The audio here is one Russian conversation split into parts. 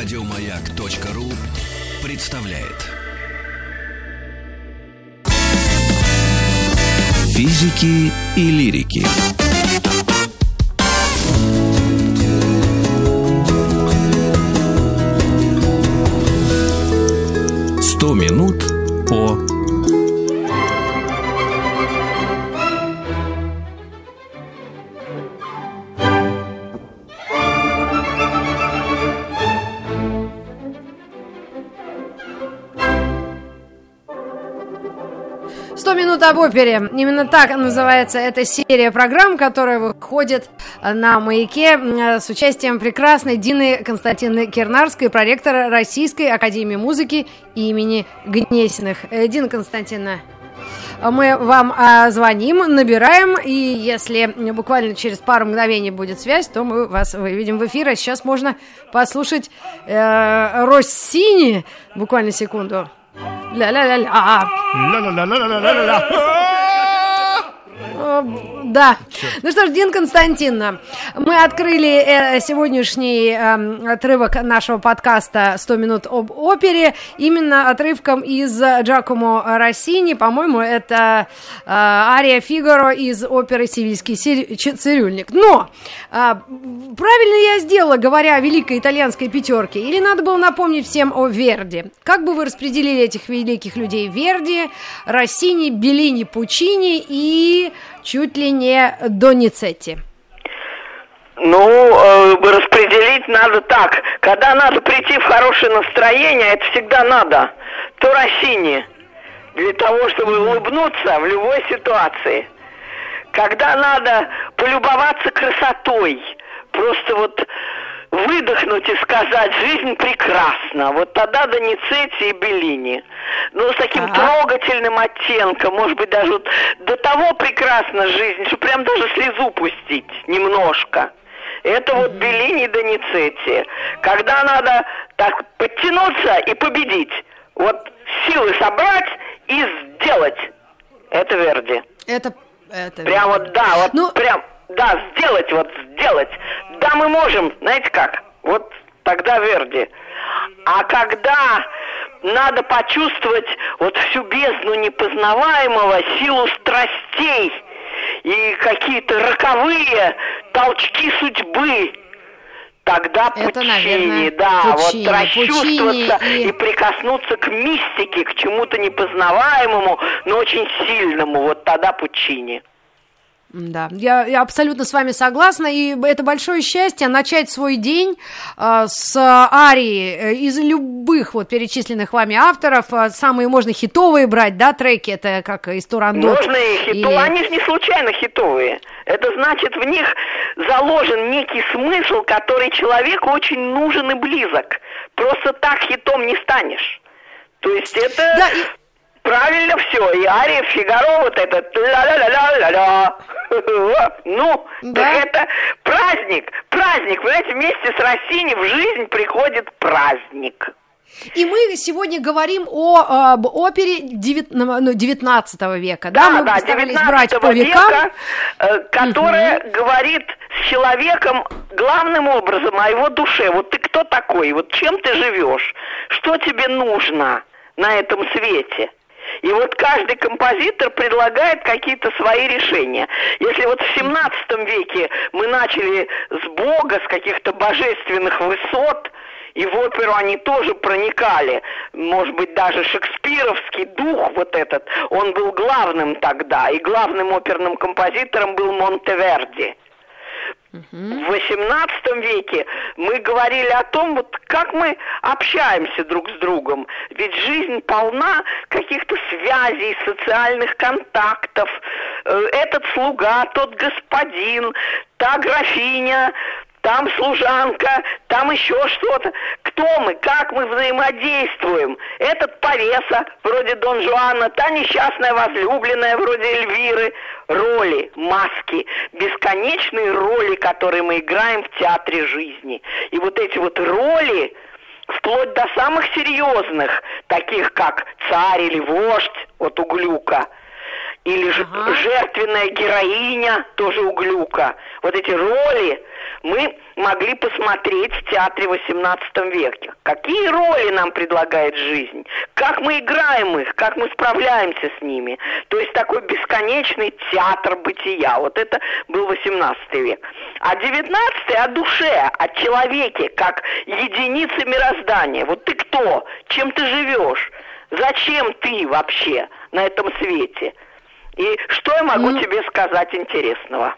Радиомаяк.ру представляет. Физики и лирики. Сто минут по «100 минут об опере». Именно так называется эта серия программ, которая выходит на «Маяке» э, с участием прекрасной Дины Константиновны Кернарской, проректора Российской Академии Музыки имени Гнесиных. Э, Дина Константиновна, мы вам звоним, набираем, и если буквально через пару мгновений будет связь, то мы вас выведем в эфир. А сейчас можно послушать э, Россини. Буквально секунду. لا لا لا العاب لا لا لا لا لا لا لا Да. Ну что ж, Дин Константиновна, мы открыли э, сегодняшний э, отрывок нашего подкаста «100 минут об опере» именно отрывком из Джакомо Россини. По-моему, это э, ария Фигаро из оперы «Сивильский цирюльник». Но э, правильно я сделала, говоря о великой итальянской пятерке, или надо было напомнить всем о Верди? Как бы вы распределили этих великих людей? Верди, Россини, Беллини, Пучини и чуть ли не Доницетти. Ну, э, распределить надо так. Когда надо прийти в хорошее настроение, это всегда надо. То Россини. Для того, чтобы улыбнуться в любой ситуации. Когда надо полюбоваться красотой, просто вот выдохнуть и сказать «жизнь прекрасна», вот тогда Доницетти и Беллини. Ну, с таким Ага. трогательным оттенком, может быть, даже вот до того прекрасна жизнь, что прям даже слезу пустить немножко. Это вот Беллини и Доницетти. Когда надо так подтянуться и победить, вот силы собрать и сделать, это Верди. Это, это Прям вот, да, вот Ну- прям, да, сделать, вот сделать. Да, мы можем, знаете как, вот тогда Верди. А когда надо почувствовать вот всю бездну непознаваемого, силу страстей и какие-то роковые толчки судьбы, тогда Это, Пучини, наверное, да, Пучини. вот расчувствоваться Пучини и- и прикоснуться к мистике, к чему-то непознаваемому, но очень сильному, вот тогда Пучини. Да, я, я абсолютно с вами согласна, и это большое счастье начать свой день э, с арии э, из любых вот перечисленных вами авторов, э, самые можно хитовые брать, да, треки, это как из Турандот. Можно и хитовые, или- они же не случайно хитовые. Это значит, в них заложен некий смысл, который человеку очень нужен и близок. Просто так хитом не станешь. То есть это Да, и- правильно все. И Ария Фигаро вот этот ля-ля-ля-ля-ля. Ну, Да. так это праздник, праздник. Знаете, вместе с Россини в жизнь приходит праздник. И мы сегодня говорим о об опере девят- ну, 19 века, да, мы да, постарались 19 брать по векам. века, э, которая говорит с человеком главным образом о его душе. Вот ты кто такой? Вот чем ты живешь? Что тебе нужно на этом свете? И вот каждый композитор предлагает какие-то свои решения. Если вот в 17 веке мы начали с Бога, с каких-то божественных высот, и в оперу они тоже проникали. Может быть, даже шекспировский дух вот этот, он был главным тогда. И главным оперным композитором был Монтеверди. В XVIII веке мы говорили о том, вот как мы общаемся друг с другом. Ведь жизнь полна каких-то связей, социальных контактов. Э, Этот слуга, тот господин, та графиня, там служанка, там еще что-то. Кто мы, как мы взаимодействуем? Этот повеса, вроде Дон Жуана, та несчастная возлюбленная, вроде Эльвиры. Роли, маски, бесконечные роли, которые мы играем в театре жизни. И вот эти вот роли, вплоть до самых серьезных, таких как царь или вождь, вот у Глюка, или же Ага. жертвенная героиня, тоже у Глюка. Вот эти роли мы могли посмотреть в театре XVIII веке. Какие роли нам предлагает жизнь? Как мы играем их? Как мы справляемся с ними? То есть такой бесконечный театр бытия. Вот это был XVIII век. А XIX о душе, о человеке, как единице мироздания. Вот ты кто? Чем ты живешь? Зачем ты вообще на этом свете? И что я могу Ну- тебе сказать интересного?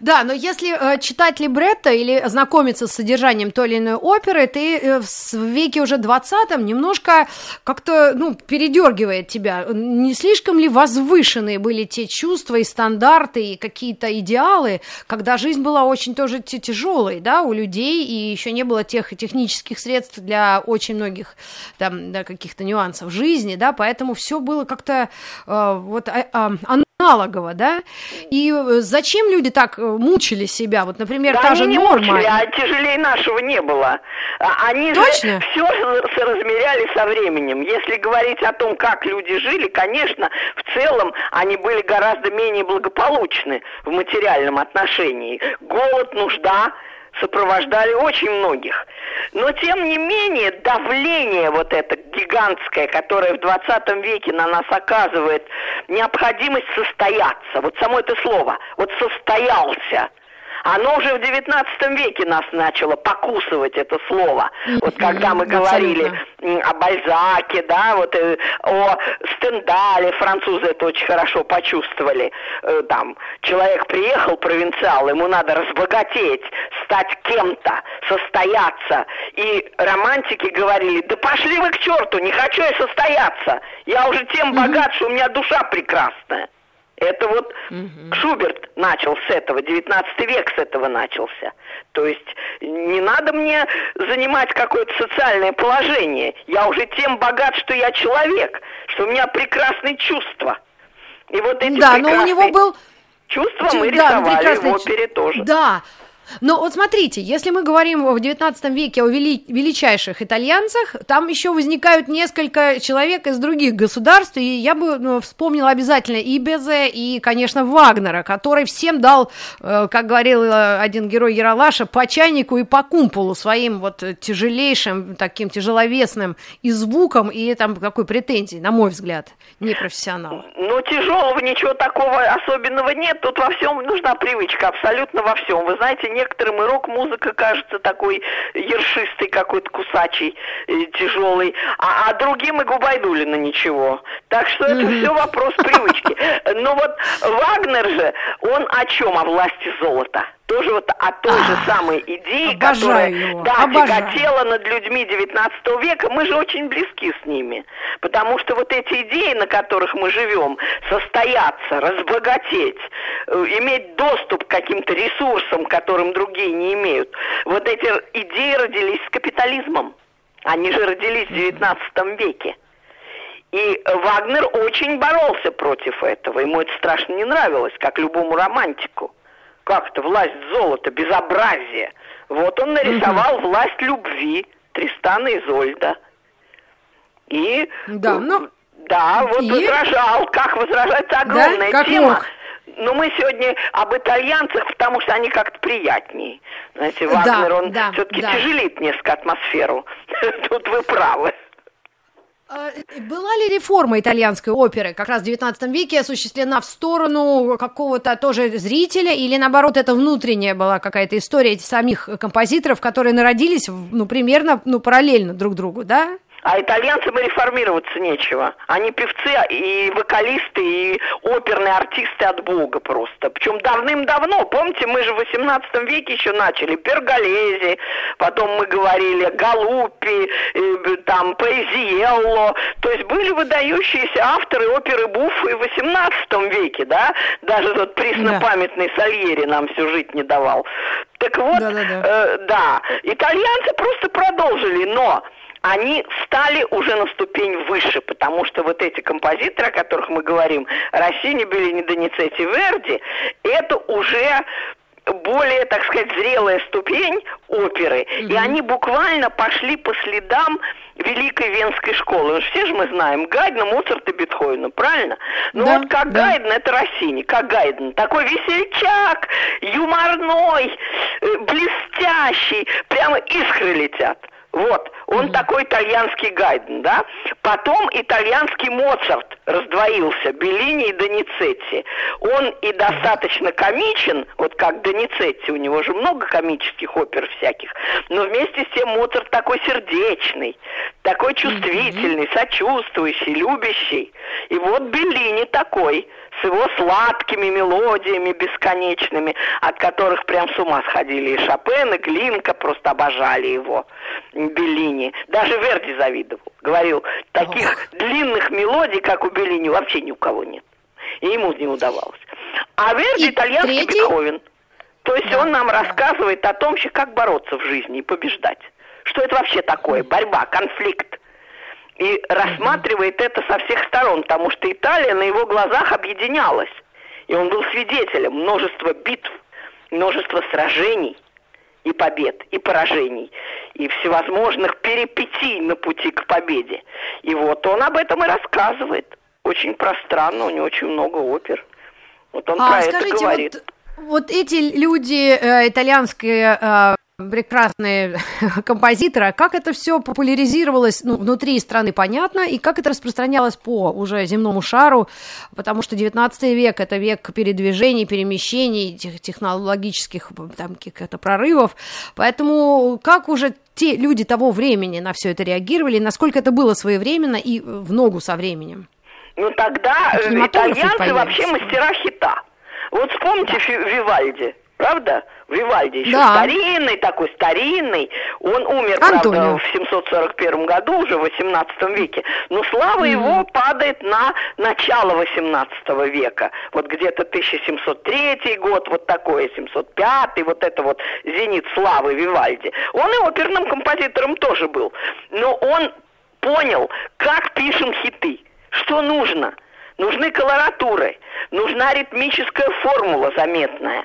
Да, но если э, читать либретто или знакомиться с содержанием той или иной оперы, ты э, в веке уже 20 немножко как-то, ну, передергивает тебя. Не слишком ли возвышенные были те чувства и стандарты, и какие-то идеалы, когда жизнь была очень тоже тяжелой, да, у людей, и еще не было тех технических средств для очень многих там, да, каких-то нюансов жизни, да, поэтому все было как-то э, вот а- а, аналогово, да, и э, зачем люди так э, мучили себя, вот, например, Да та же не норма. мучили, а тяжелее нашего не было. А Они Точно? же все соразмеряли со временем. Если говорить о том, как люди жили, конечно, в целом они были гораздо менее благополучны в материальном отношении. Голод, нужда сопровождали очень многих. Но, тем не менее, давление вот это гигантское, которое в 20 веке на нас оказывает необходимость состояться, вот само это слово, вот состоялся, оно уже в XIX веке нас начало покусывать это слово. Вот когда мы говорили о Бальзаке, да, вот э, о Стендале, французы это очень хорошо почувствовали. Э, там человек приехал, провинциал, ему надо разбогатеть, стать кем-то, состояться. И романтики говорили, да пошли вы к черту, не хочу я состояться. Я уже тем богат, что у меня душа прекрасная. Это вот Шуберт начал с этого, 19 век с этого начался. То есть не надо мне занимать какое-то социальное положение. Я уже тем богат, что я человек, что у меня прекрасные чувства. И вот эти Да, но у него прекрасные был чувства Чу- мы да, ну, рисовали прекрасный в опере тоже. Да. Но вот смотрите, если мы говорим в XIX веке о вели- величайших итальянцах, там еще возникают несколько человек из других государств, и я бы ну, вспомнила обязательно и Безе, и, конечно, Вагнера, который всем дал, э, как говорил э, один герой Яралаша, по чайнику и по кумполу своим вот тяжелейшим, таким тяжеловесным и звуком, и там какой претензии, на мой взгляд, непрофессионал. Ну, тяжелого ничего такого особенного нет. Тут во всем нужна привычка, абсолютно во всем. Вы знаете, некоторым и рок-музыка кажется такой ершистый, какой-то кусачий, э, тяжелый, а, а другим и Губайдулина ничего. Так что это все вопрос привычки. Но вот Вагнер же, он о чем? О власти золота. Тоже вот о той же самой идее, обожаю которая его, да, обожаю. тяготела над людьми 19 века, мы же очень близки с ними. Потому что вот эти идеи, на которых мы живем, состояться, разбогатеть, э, иметь доступ к каким-то ресурсам, которым другие не имеют, вот эти идеи родились с капитализмом. Они же родились в 19 веке. И Вагнер очень боролся против этого. Ему это страшно не нравилось, как любому романтику. Как это власть золота, безобразие. Вот он нарисовал власть любви Тристана и Зольда. И Да, ну, да, вот и? возражал. Как возражать? Это огромная как тема. мог. Но мы сегодня об итальянцах, потому что они как-то приятнее. Знаете, Да, Вагнер, он да, все-таки да. тяжелит несколько атмосферу. Тут вы правы. А, Была ли реформа итальянской оперы как раз в XIX веке осуществлена в сторону какого-то тоже зрителя, или наоборот, это внутренняя была какая-то история этих самих композиторов, которые народились, ну, примерно, ну, параллельно друг другу, да? А итальянцам и реформироваться нечего. Они певцы и вокалисты, и оперные артисты от бога просто. Причем давным-давно, помните, мы же в 18 веке еще начали. Перголези, потом мы говорили Галупи, э, там Поэзиелло. То есть были выдающиеся авторы оперы Буффа и в 18 веке, да? Даже тот преснопамятный Сальери нам всю жить не давал. Так вот, Да-да-да. э, да, итальянцы просто продолжили, но они стали уже на ступень выше, потому что вот эти композиторы, о которых мы говорим, Россини, Беллини, Доницетти, Верди, это уже более, так сказать, зрелая ступень оперы, и они буквально пошли по следам великой венской школы. Ну, все же мы знаем Гайдна, Моцарта, Бетховена, правильно? Ну Да, вот как да. Гайден, это Россини, как Гайден. Такой весельчак, юморной, э, блестящий, прямо искры летят. Вот, он такой итальянский Гайден, да? Потом итальянский Моцарт раздвоился, Беллини и Доницетти. Он и достаточно комичен, вот как Доницетти, у него же много комических опер всяких, но вместе с тем Моцарт такой сердечный, такой чувствительный, сочувствующий, любящий. И вот Беллини такой, с его сладкими мелодиями бесконечными, от которых прям с ума сходили и Шопен, и Глинка, просто обожали его, Беллини. Даже Верди завидовал. Говорил, таких длинных мелодий, как у Беллини, вообще ни у кого нет. И ему не удавалось. А Верди И итальянский третий? Бетховен. То есть он нам рассказывает о том, как бороться в жизни и побеждать. Что это вообще такое? Борьба, конфликт. И рассматривает это со всех сторон, потому что Италия на его глазах объединялась. И он был свидетелем множества битв, множества сражений и побед, и поражений, и всевозможных перипетий на пути к победе. И вот он об этом и рассказывает. Очень пространно, у него очень много опер. Вот он А про скажите, это говорит. вот, вот эти люди э, итальянские э, прекрасные композиторы, как это все популяризировалось ну, внутри страны, понятно, и как это распространялось по уже земному шару, потому что 19 век – это век передвижений, перемещений, тех- технологических там, каких-то прорывов, поэтому как уже те люди того времени на все это реагировали, насколько это было своевременно и в ногу со временем? Ну тогда А э, итальянцы вообще мастера хита. Вот вспомните Фи- Вивальди, правда? Вивальди еще Да. старинный такой, старинный. Он умер, Антонио. правда, в 741 году, уже в 18 веке. Но слава его падает на начало 18 века. Вот где-то 1703 год, вот такое, 705, вот это вот зенит славы Вивальди. Он и оперным композитором тоже был. Но он понял, как пишем хиты, что нужно. Нужны колоратуры, нужна ритмическая формула заметная.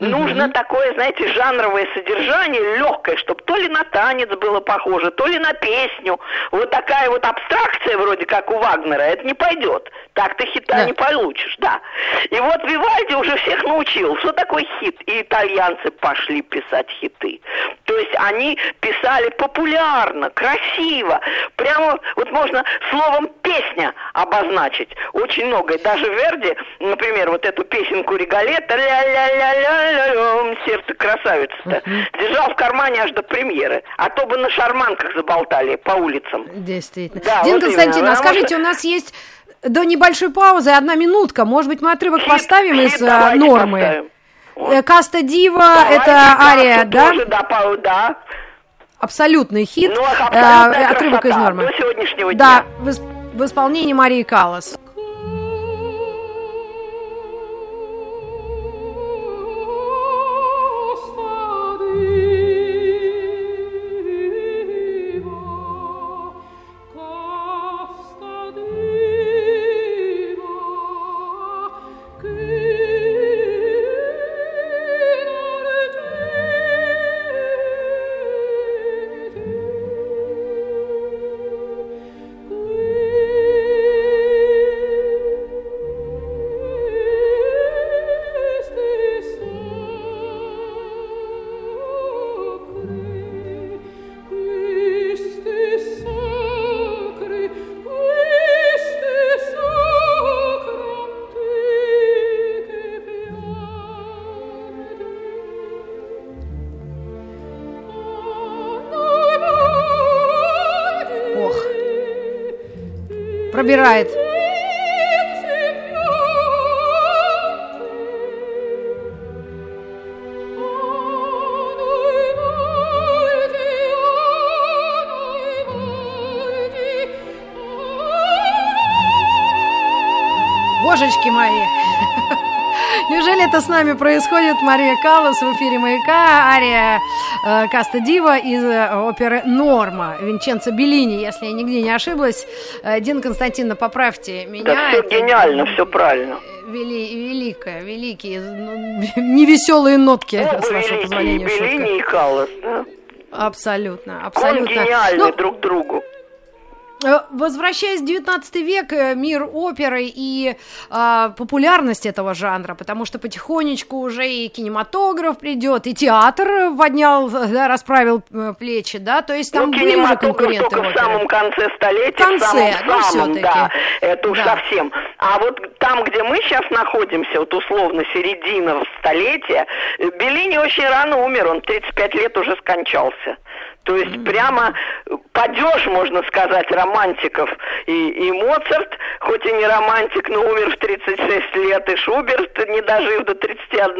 Нужно такое, знаете, жанровое содержание, легкое, чтобы то ли на танец было похоже, то ли на песню. Вот такая вот абстракция, вроде как у Вагнера, это не пойдет. Так ты хита Да. не получишь, да. И вот Вивальди уже всех научил, что такое хит. И итальянцы пошли писать хиты. То есть они писали популярно, красиво. Прямо вот можно словом песня обозначить. Очень многое. Даже Верди, например, вот эту песенку Регалета ля-ля-ля-ля-ля, сердце красавицы-то, держал в кармане аж до премьеры. А то бы на шарманках заболтали по улицам. Действительно. Да, Дина вот Константиновна, а скажите, что- у нас есть до небольшой паузы одна минутка. Может быть, мы отрывок Хит- поставим хит из э, давайте нормы? поставим. Вот. Э, Каста Дива, Давайте это ария, да? тоже, да, па- да. Абсолютный хит. Ну, Э, абсолютная отрывок из нормы. до сегодняшнего Да, дня. в, ис- в исполнении Марии Каллас. Пробирает. Божечки мои! Неужели это с нами происходит? Мария Каллас в эфире «Маяка», ария э, Каста Дива из э, оперы «Норма» Винченцо Беллини, если я нигде не ошиблась. Э, Дина Константиновна, поправьте меня. Да все это гениально, все правильно. Вели, великое, великие, ну, невеселые нотки, Оба с вашего позволения. Беллини и Каллас, да. Абсолютно, абсолютно. Конгениальны ну, друг другу. Э, возвращаясь в 19 век, э, мир оперы и э, популярность этого жанра, потому что потихонечку уже и кинематограф придет, и театр поднял, да, расправил э, плечи, да, то есть там ну, были уже конкуренты. только в самом конце столетия, конце, в самом, ну, самом да, это уж да. совсем. А вот там, где мы сейчас находимся, вот условно середина столетия, Беллини очень рано умер, он 35 лет уже скончался. То есть прямо падеж, можно сказать, романтиков. И, и Моцарт, хоть и не романтик, но умер в 36 лет, и Шуберт, не дожив до 31.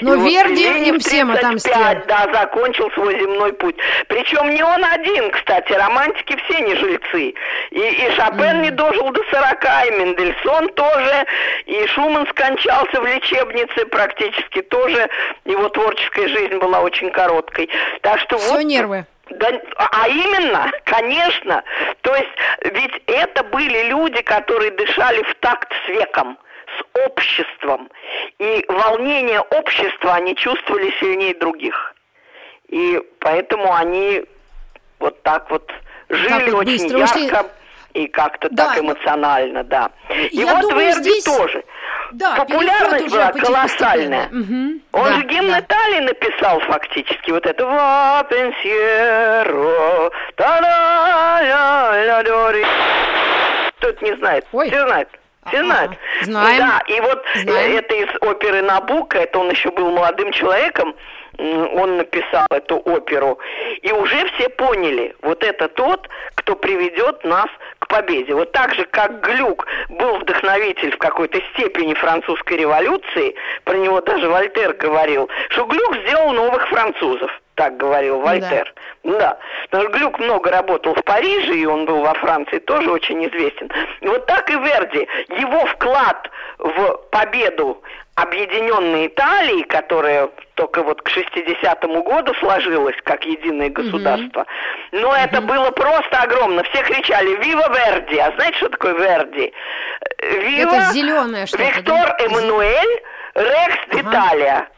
Но и Верди вот им всем отомстил. Да, закончил свой земной путь. Причем не он один, кстати, романтики все не жильцы. И, и Шопен mm-hmm. не дожил до 40, и Мендельсон тоже, и Шуман скончался в лечебнице практически тоже. Его творческая жизнь была очень короткой. Так что Все вот... нервы. Да, а именно, конечно. То есть ведь это были люди, которые дышали в такт с веком, с обществом. И волнение общества они чувствовали сильнее других. И поэтому они вот так вот жили очень быстро, ярко и как-то да. так эмоционально, да. И Я вот думаю, Верди здесь... тоже. Да, Популярность была колоссальная. Угу. Он да, же гимн да. Италии написал фактически. Вот это «Ва пенсьеро, та ля ля Кто-то не знает. Ой. Все знают. Все знают. Знаем. Да, и вот Знаем. это из оперы Набука, это он еще был молодым человеком, он написал эту оперу. И уже все поняли, вот это тот, кто приведет нас победе. Вот так же, как Глюк был вдохновитель в какой-то степени французской революции, про него даже Вольтер говорил, что Глюк сделал новых французов так говорил Вольтер. Да. да. Потому что Глюк много работал в Париже, и он был во Франции тоже очень известен. И вот так и Верди. Его вклад в победу объединенной Италии, которая только вот к 60-му году сложилась как единое государство. Угу. Но угу. это было просто огромно. Все кричали «Вива Верди!» А знаете, что такое Верди? «Вива это зеленое что-то, Виктор да? Эммануэль Рекс ага. Италия».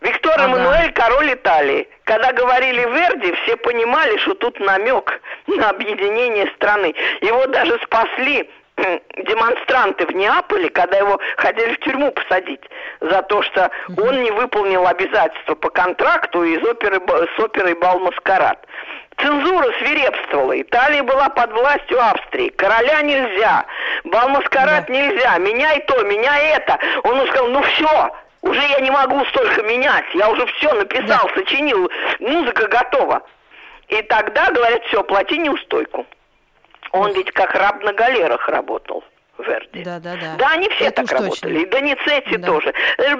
Виктор ага. Эммануэль, король Италии. Когда говорили Верди, все понимали, что тут намек на объединение страны. Его даже спасли демонстранты в Неаполе, когда его хотели в тюрьму посадить за то, что он не выполнил обязательства по контракту из оперы, с оперой «Бал Маскарад». Цензура свирепствовала. Италия была под властью Австрии. Короля нельзя. Бал Маскарад да. нельзя. Меняй то, меняй это. Он сказал, ну все, уже я не могу столько менять. Я уже все написал, да. сочинил. Музыка готова. И тогда говорят, все, плати неустойку. Он ведь как раб на галерах работал. Верди. Да, да, да. Да, они все Это так работали. И Доницетти да. тоже.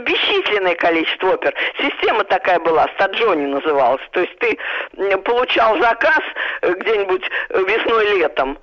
Бесчисленное количество опер. Система такая была, Стаджони называлась. То есть ты получал заказ э, где-нибудь весной-летом.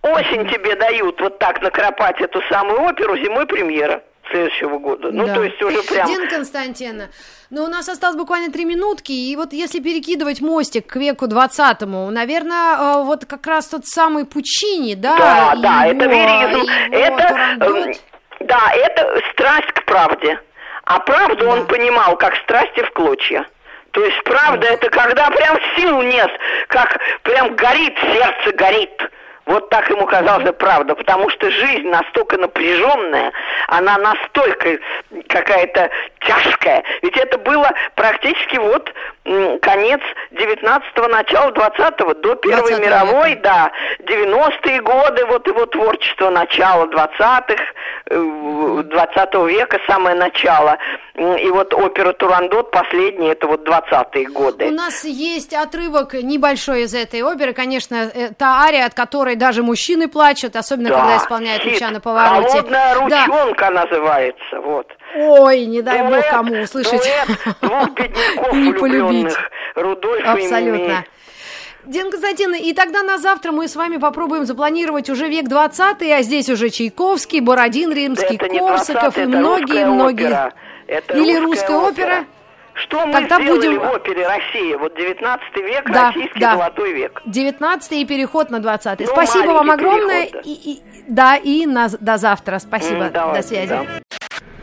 Осень тебе дают вот так накропать эту самую оперу, зимой премьера следующего года. Ну, да. то есть уже прям... Дин Константина, ну, у нас осталось буквально три минутки, и вот если перекидывать мостик к веку двадцатому, наверное, э, вот как раз тот самый Пучини, да? Да, да, его, это веризм, это... Эм, да, это страсть к правде. А правду да. он понимал, как страсти в клочья. То есть правда это когда прям сил нет, как прям горит, сердце горит. Вот так ему казалось правда, потому что жизнь настолько напряженная, она настолько какая-то тяжкая. Ведь это было практически вот конец 19-го, начало 20-го, до Первой мировой, века. да, 90-е годы, вот его творчество, начало 20-х, 20 э, века, самое начало. И вот опера «Турандот» последние, это вот 20-е годы. У нас есть отрывок небольшой из этой оперы, конечно, э, та ария, от которой даже мужчины плачут, особенно да, когда исполняют «Меча на повороте». «Холодная ручонка» да. называется, вот. Ой, не дай дуэт, бог кому услышать. бедняков не полюбить. Рудольфа Абсолютно. Дин Константин, и тогда на завтра мы с вами попробуем запланировать уже век 20 а здесь уже Чайковский, Бородин, Римский, да Корсаков и многие-многие. Или русская опера. опера. Что мы Тогда сделали будем... в опере Россия? Вот 19 век, да, российский да. золотой век. 19 и переход на 20 ну, Спасибо вам огромное. Переход, да. И, и, да, и на, до завтра. Спасибо. Mm, давайте, до связи. Да.